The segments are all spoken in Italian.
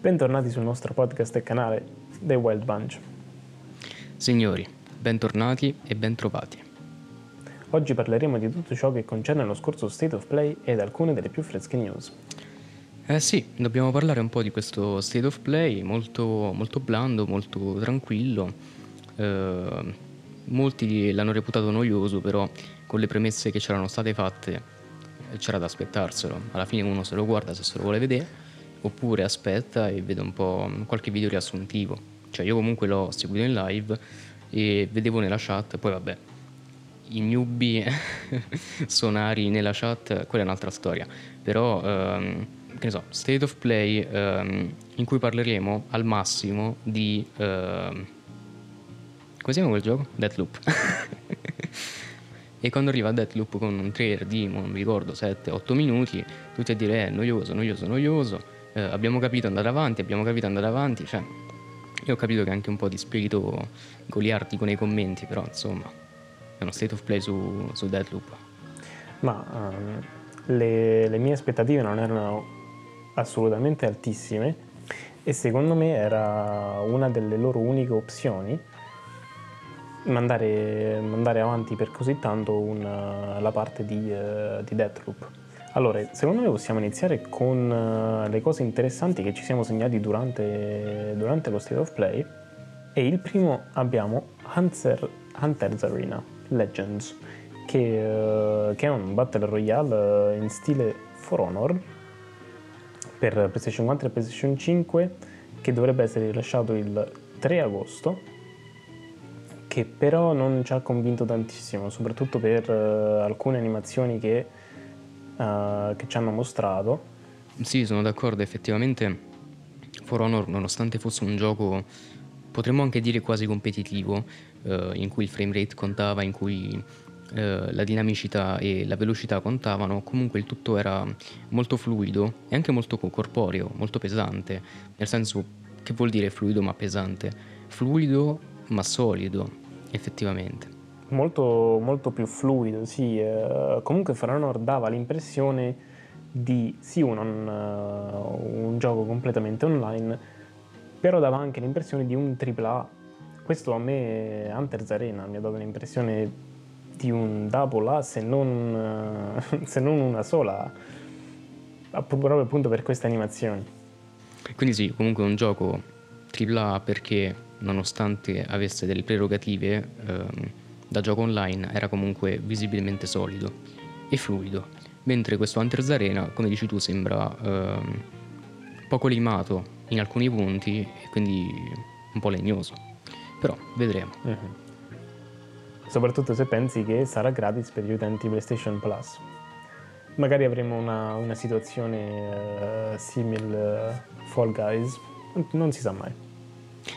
Bentornati sul nostro podcast e canale The Wild Bunch. Signori, bentornati e bentrovati. Oggi parleremo di tutto ciò che concerne lo scorso State of Play ed alcune delle più fresche news. Eh sì, dobbiamo parlare un po' di questo State of Play, molto, molto blando, molto tranquillo. Eh, molti l'hanno reputato noioso, però con le premesse che c'erano state fatte eh, c'era da aspettarselo. Alla fine uno se lo guarda se se lo vuole vedere, oppure aspetta e vede un po' qualche video riassuntivo. Cioè io comunque l'ho seguito in live e vedevo nella chat, poi vabbè, i newbie sonari nella chat, quella è un'altra storia. Però, ehm, che ne so, State of Play ehm, in cui parleremo al massimo di... Ehm, come si chiama quel gioco? Deathloop. e quando arriva Deathloop con un trailer di, non mi ricordo, 7-8 minuti, tutti a dire eh, noioso, noioso, noioso, eh, abbiamo capito andare avanti, abbiamo capito andare avanti, cioè... Io ho capito che anche un po' di spirito goliardico nei commenti, però insomma è uno state of play su, su Deadloop. Ma um, le, le mie aspettative non erano assolutamente altissime e secondo me era una delle loro uniche opzioni mandare, mandare avanti per così tanto una, la parte di, uh, di Deathloop. Allora, secondo me possiamo iniziare con uh, le cose interessanti che ci siamo segnati durante, durante lo State of Play. E il primo abbiamo Hunter, Hunter's Arena Legends che, uh, che, è un Battle Royale in stile For Honor per PlayStation 4 e PlayStation 5 che dovrebbe essere rilasciato il 3 agosto che però non ci ha convinto tantissimo soprattutto per alcune animazioni che uh, che ci hanno mostrato. Sì, sono d'accordo, effettivamente For Honor, nonostante fosse un gioco, potremmo anche dire quasi competitivo, uh, in cui il frame rate contava, in cui Uh, la dinamicità e la velocità contavano, comunque il tutto era molto fluido e anche molto corporeo, molto pesante, nel senso che vuol dire fluido ma pesante? Fluido ma solido, effettivamente molto, molto più fluido, sì. Eh, comunque For Honor dava l'impressione di, sì, un, uh, un gioco completamente online, però dava anche l'impressione di un AAA. Questo a me, Hunter's Arena, mi ha dato l'impressione di un double A se non, uh, se non una sola, proprio appunto per queste animazioni. Quindi sì, comunque un gioco AAA perché nonostante avesse delle prerogative... Ehm, da gioco online era comunque visibilmente solido e fluido, mentre questo Hunter's Arena, come dici tu, sembra ehm, poco limato in alcuni punti e quindi un po' legnoso. Però vedremo. Mm-hmm. Soprattutto se pensi che sarà gratis per gli utenti PlayStation Plus. Magari avremo una, una situazione uh, simile uh, Fall Guys, non si sa mai.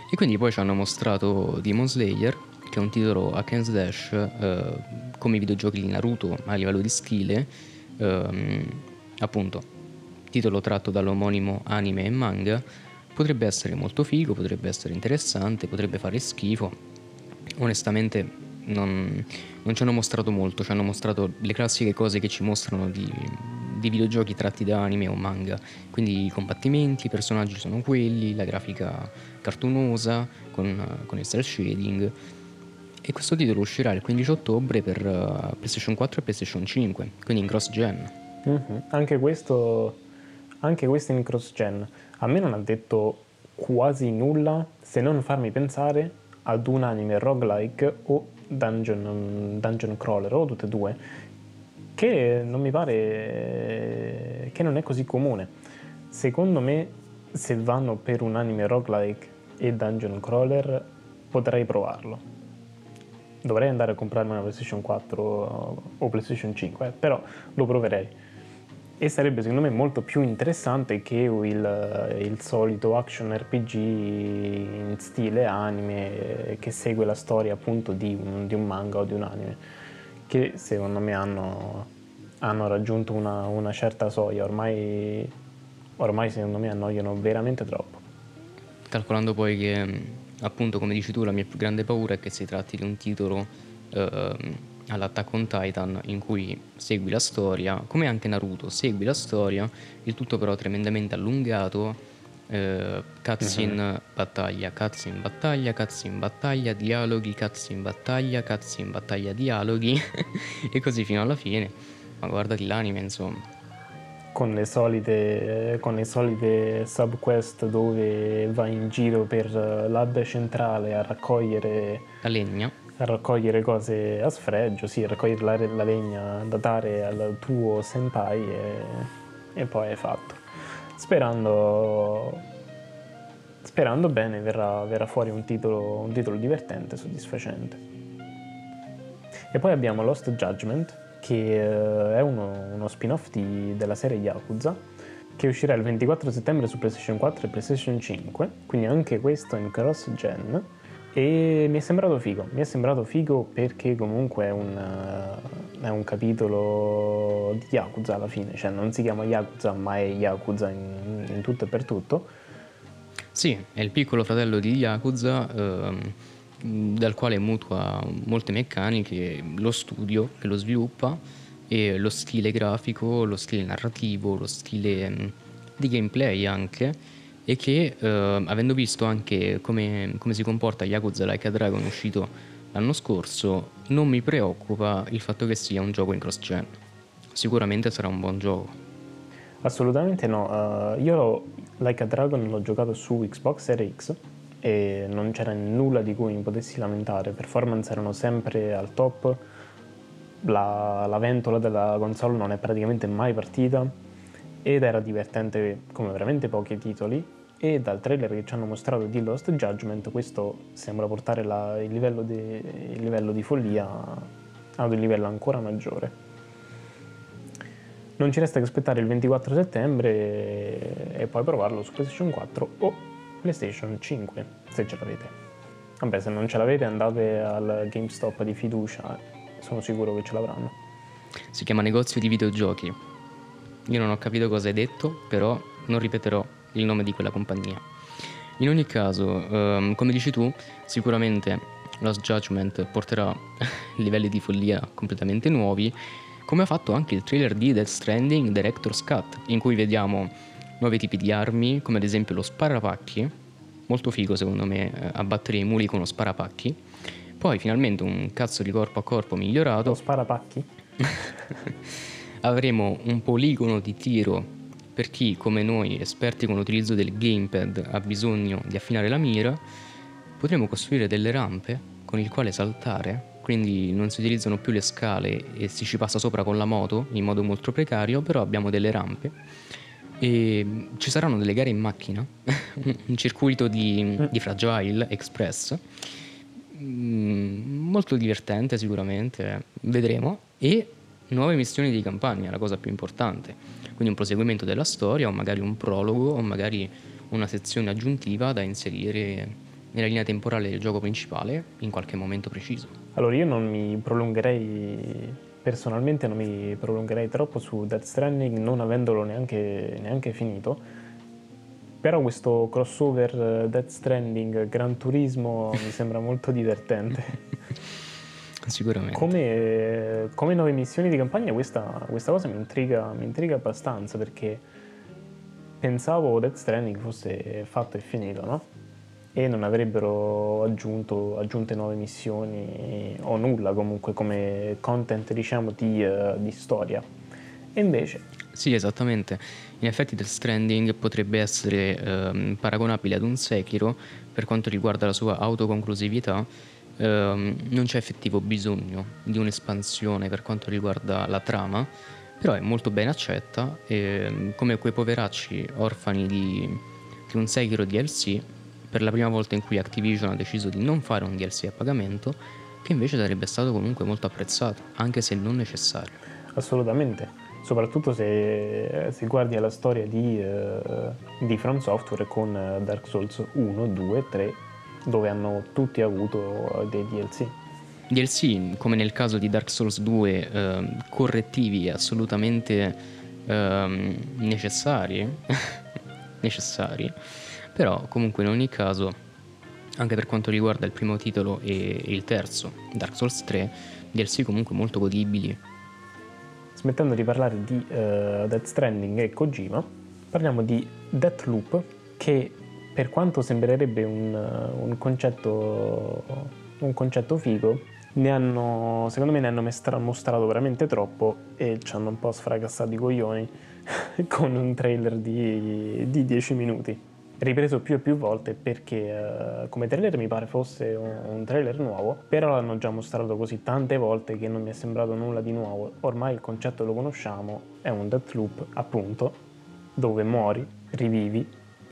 E quindi poi ci hanno mostrato Demon Slayer, che è un titolo hack and slash eh, come i videogiochi di Naruto a livello di stile, ehm, appunto, titolo tratto dall'omonimo anime e manga, potrebbe essere molto figo, potrebbe essere interessante, potrebbe fare schifo. Onestamente non, non ci hanno mostrato molto, ci hanno mostrato le classiche cose che ci mostrano di, di videogiochi tratti da anime o manga, quindi i combattimenti, i personaggi sono quelli, la grafica cartunosa con, con il cel shading e questo titolo uscirà il 15 ottobre per uh, PlayStation 4 e PlayStation 5, quindi in cross-gen. Mm-hmm. Anche, questo, anche questo in cross-gen. A me non ha detto quasi nulla se non farmi pensare ad un anime roguelike o dungeon, dungeon crawler o tutte e due che non mi pare che non è così comune secondo me se vanno per un anime roguelike e dungeon crawler potrei provarlo dovrei andare a comprarmi una PlayStation 4 o PlayStation 5, eh, però lo proverei. E sarebbe secondo me molto più interessante che il, il solito action RPG in stile anime che segue la storia appunto di un, di un manga o di un anime, che secondo me hanno, hanno raggiunto una, una certa soglia, ormai, ormai secondo me annoiano veramente troppo. Calcolando poi che appunto come dici tu la mia più grande paura è che si tratti di un titolo eh, all'Attack on Titan in cui segui la storia, come anche Naruto, segui la storia, il tutto però tremendamente allungato, eh, cutscene battaglia, cutscene battaglia, cutscene battaglia, dialoghi, cutscene battaglia, cutscene battaglia, dialoghi e così fino alla fine. Ma guardati l'anime, insomma. Con le solite, con le solite subquest dove vai in giro per l'hub centrale a raccogliere La legna. a raccogliere cose a sfregio, sì, a raccogliere la, la legna da dare al tuo senpai e, e poi è fatto. Sperando, sperando bene verrà, verrà fuori un titolo, un titolo divertente, soddisfacente. E poi abbiamo Lost Judgment, che eh, è uno, uno spin-off di- della serie Yakuza, che uscirà il 24 settembre su PlayStation 4 e PlayStation 5, quindi anche questo in cross-gen. E mi è sembrato figo, mi è sembrato figo perché comunque è un, eh, è un capitolo di Yakuza alla fine, cioè non si chiama Yakuza ma è Yakuza in, in tutto e per tutto. Sì, è il piccolo fratello di Yakuza, ehm, dal quale mutua molte meccaniche, lo studio che lo sviluppa e lo stile grafico, lo stile narrativo, lo stile ehm, di gameplay anche e che ehm, avendo visto anche come, come si comporta Yakuza Like a Dragon uscito l'anno scorso, non mi preoccupa il fatto che sia un gioco in cross-gen. Sicuramente sarà un buon gioco. Assolutamente no, eh, io Like a Dragon l'ho giocato su Xbox Series X e non c'era nulla di cui mi potessi lamentare, performance erano sempre al top, la, la ventola della console non è praticamente mai partita ed era divertente come veramente pochi titoli. E dal trailer che ci hanno mostrato di Lost Judgment questo sembra portare la- il, livello di, il livello di follia ad un livello ancora maggiore. Non ci resta che aspettare il 24 settembre e poi provarlo su PlayStation 4 o PlayStation 5, se ce l'avete. Vabbè, se non ce l'avete andate al GameStop di fiducia, sono sicuro che ce l'avranno. Si chiama negozio di videogiochi. Io non ho capito cosa hai detto, però non ripeterò il nome di quella compagnia. In ogni caso, ehm, come dici tu, sicuramente Lost Judgment porterà livelli di follia completamente nuovi, come ha fatto anche il trailer di Death Stranding Director's Cut, in cui vediamo nuovi tipi di armi, come ad esempio lo sparapacchi, molto figo secondo me, eh, abbattere i muli con lo sparapacchi. Poi finalmente un cazzo di corpo a corpo migliorato, Lo sparapacchi? avremo un poligono di tiro per chi come noi esperti con l'utilizzo del gamepad ha bisogno di affinare la mira potremo costruire delle rampe con il quale saltare quindi non si utilizzano più le scale e si ci passa sopra con la moto in modo molto precario però abbiamo delle rampe e ci saranno delle gare in macchina un circuito di, di fragile express Mm, molto divertente sicuramente, vedremo. E nuove missioni di campagna, la cosa più importante. Quindi un proseguimento della storia o magari un prologo o magari una sezione aggiuntiva da inserire nella linea temporale del gioco principale in qualche momento preciso. Allora io non mi prolungherei, personalmente non mi prolungherei troppo su Death Stranding non avendolo neanche, neanche finito, però questo crossover eh, Death Stranding Gran Turismo mi sembra molto divertente. Sicuramente. Come, come nuove missioni di campagna questa, questa cosa mi intriga, mi intriga abbastanza perché pensavo Death Stranding fosse fatto e finito, no? E non avrebbero aggiunto, aggiunte nuove missioni o nulla comunque come content diciamo di, eh, di storia. E invece Sì, esattamente. In effetti Death Stranding potrebbe essere ehm, paragonabile ad un Sekiro per quanto riguarda la sua autoconclusività. Ehm, non c'è effettivo bisogno di un'espansione per quanto riguarda la trama, però è molto ben accetta e come quei poveracci orfani di, di un Sekiro DLC per la prima volta in cui Activision ha deciso di non fare un DLC a pagamento che invece sarebbe stato comunque molto apprezzato, anche se non necessario. Assolutamente, soprattutto se, se guardi alla storia di, eh, di From Software con eh, Dark Souls 1, 2, 3, dove hanno tutti avuto eh, dei DLC. DLC, come nel caso di Dark Souls 2, ehm, correttivi assolutamente ehm, necessari, necessari, però comunque in ogni caso, anche per quanto riguarda il primo titolo e il terzo, Dark Souls 3, DLC comunque molto godibili. Smettendo di parlare di eh, Death Stranding e Kojima, parliamo di Deathloop, che per quanto sembrerebbe un, un, concetto, un concetto figo, ne hanno, secondo me ne hanno mostrato veramente troppo e ci hanno un po' sfracassato i coglioni con un trailer di, di 10 minuti ripreso più e più volte perché uh, come trailer mi pare fosse un, un, trailer nuovo, però l'hanno già mostrato così tante volte che non mi è sembrato nulla di nuovo. Ormai il concetto lo conosciamo, è un death loop appunto, dove muori, rivivi,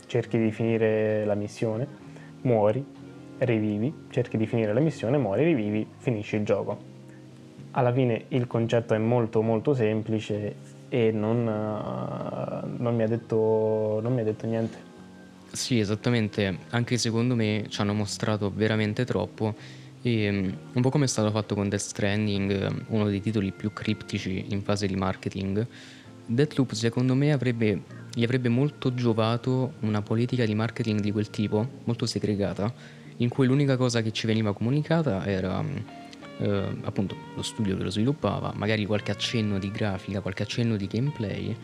cerchi di finire la missione, muori, rivivi, cerchi di finire la missione, muori, rivivi, finisci il gioco. Alla fine il concetto è molto molto semplice e non, uh, non, mi, ha detto, non mi ha detto niente. Sì, esattamente, anche secondo me ci hanno mostrato veramente troppo. E mm, un po' come è stato fatto con Death Stranding, uno dei titoli più criptici in fase di marketing, Deathloop secondo me avrebbe, gli avrebbe molto giovato una politica di marketing di quel tipo, molto segregata, in cui l'unica cosa che ci veniva comunicata era mm, eh, appunto lo studio che lo sviluppava, magari qualche accenno di grafica, qualche accenno di gameplay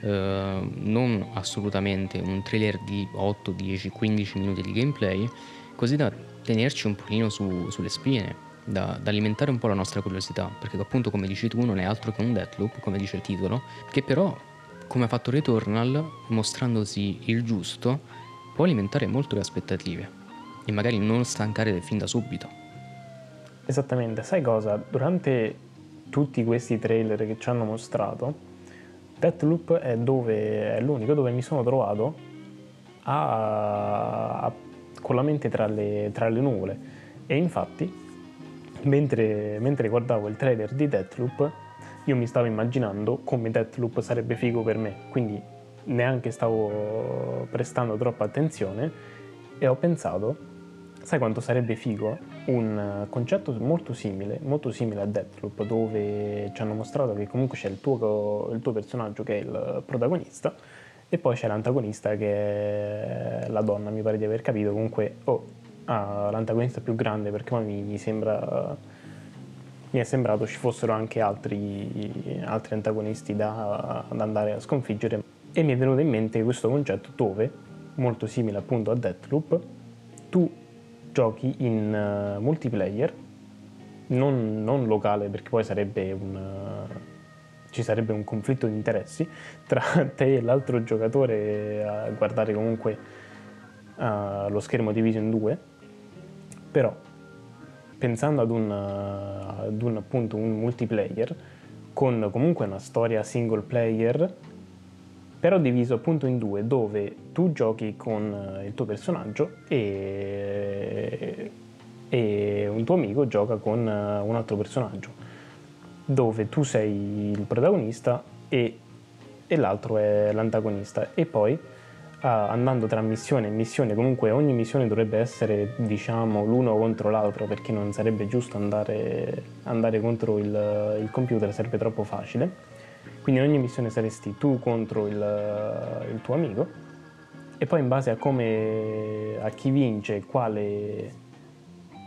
eh, non assolutamente un trailer di 8, 10, 15 minuti di gameplay, così da tenerci un pochino su, sulle spine, da, da, alimentare un po' la nostra curiosità, perché appunto come dici tu non è altro che un Deathloop, come dice il titolo, che però come ha fatto Returnal, mostrandosi il giusto, può alimentare molto le aspettative e magari non stancare fin da subito. Esattamente, sai cosa? Durante tutti questi trailer che ci hanno mostrato, Deathloop è, dove, è l'unico dove mi sono trovato a, a, con la mente tra le, tra le, nuvole e infatti mentre, mentre guardavo il trailer di Deathloop io mi stavo immaginando come Deathloop sarebbe figo per me quindi neanche stavo prestando troppa attenzione e ho pensato Sai quanto sarebbe figo? Un concetto molto simile, molto simile a Deathloop, dove ci hanno mostrato che comunque c'è il tuo, il tuo personaggio che è il protagonista e poi c'è l'antagonista che è la donna, mi pare di aver capito, comunque oh, ah, l'antagonista più grande perché poi mi, mi, sembra mi è sembrato ci fossero anche altri, altri antagonisti da, da, andare a sconfiggere. E mi è venuto in mente questo concetto dove, molto simile appunto a Deathloop, tu giochi in uh, multiplayer, non, non, locale perché poi sarebbe un, uh, ci sarebbe un conflitto di interessi tra te e l'altro giocatore a guardare comunque uh, lo schermo diviso in due, però pensando ad un, ad un, appunto, un multiplayer con comunque una storia single player però diviso appunto in due, dove tu giochi con eh, il tuo personaggio e, e un tuo amico gioca con eh, un altro personaggio, dove tu sei il protagonista e, e l'altro è l'antagonista. E poi andando tra missione e missione, comunque ogni missione dovrebbe essere diciamo l'uno contro l'altro perché non sarebbe giusto andare, andare contro il, il computer, sarebbe troppo facile quindi in ogni missione saresti tu contro il, il tuo amico e poi in base a, come, a chi vince quale,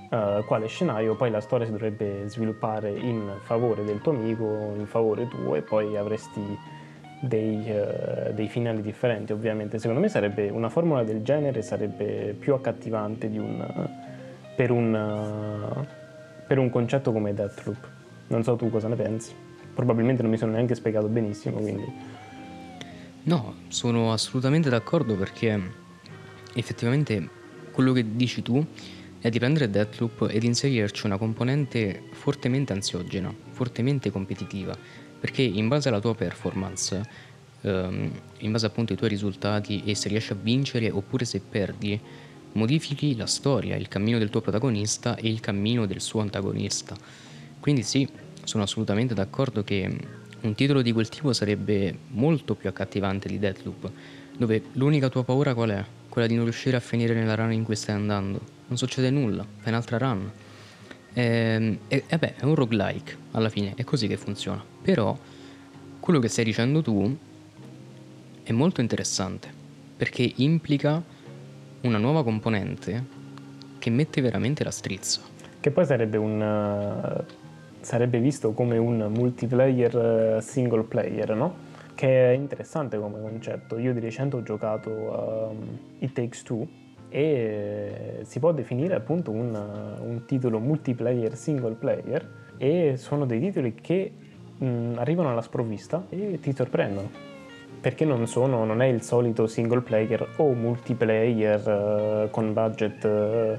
uh, quale scenario poi la storia si dovrebbe sviluppare in favore del tuo amico, in favore tuo e poi avresti dei, uh, dei, finali differenti ovviamente. Secondo me sarebbe una formula del genere sarebbe più accattivante un, per, un, uh, per un concetto come Deathloop. Non so tu cosa ne pensi probabilmente non mi sono neanche spiegato benissimo, quindi... No, sono assolutamente d'accordo perché effettivamente quello che dici tu è di prendere Deathloop ed inserirci una componente fortemente ansiogena, fortemente competitiva, perché in base alla tua performance, ehm, in base appunto ai tuoi risultati e se riesci a vincere oppure se perdi, modifichi la storia, il cammino del tuo protagonista e il cammino del suo antagonista. Quindi sì, sono assolutamente d'accordo che un titolo di quel tipo sarebbe molto più accattivante di Deathloop, dove l'unica tua paura qual è? Quella di non riuscire a finire nella run in cui stai andando. Non succede nulla, fai un'altra run. Ehm, e, beh, è un roguelike, alla fine, è così che funziona. Però, quello che stai dicendo tu è molto interessante, perché implica una nuova componente che mette veramente la strizza. Che poi sarebbe un sarebbe visto come un multiplayer eh, single player, no? che è interessante come concetto. Io di recente ho giocato um, It Takes Two e si può definire appunto un, un titolo multiplayer single player e sono dei titoli che mh, arrivano alla sprovvista e ti sorprendono perché non, sono, non è il solito single player o multiplayer uh, con budget, uh,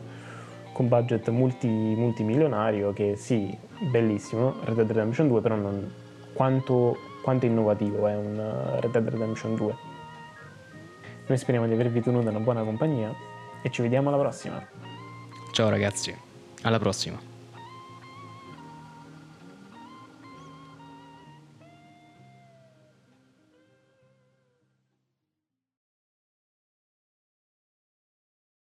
con budget multi, multimilionario che sì, bellissimo, Red Dead Redemption 2, però non, quanto, quanto innovativo è un uh, Red Dead Redemption 2. Noi speriamo di avervi tenuto una buona compagnia e ci vediamo alla prossima. Ciao ragazzi, alla prossima.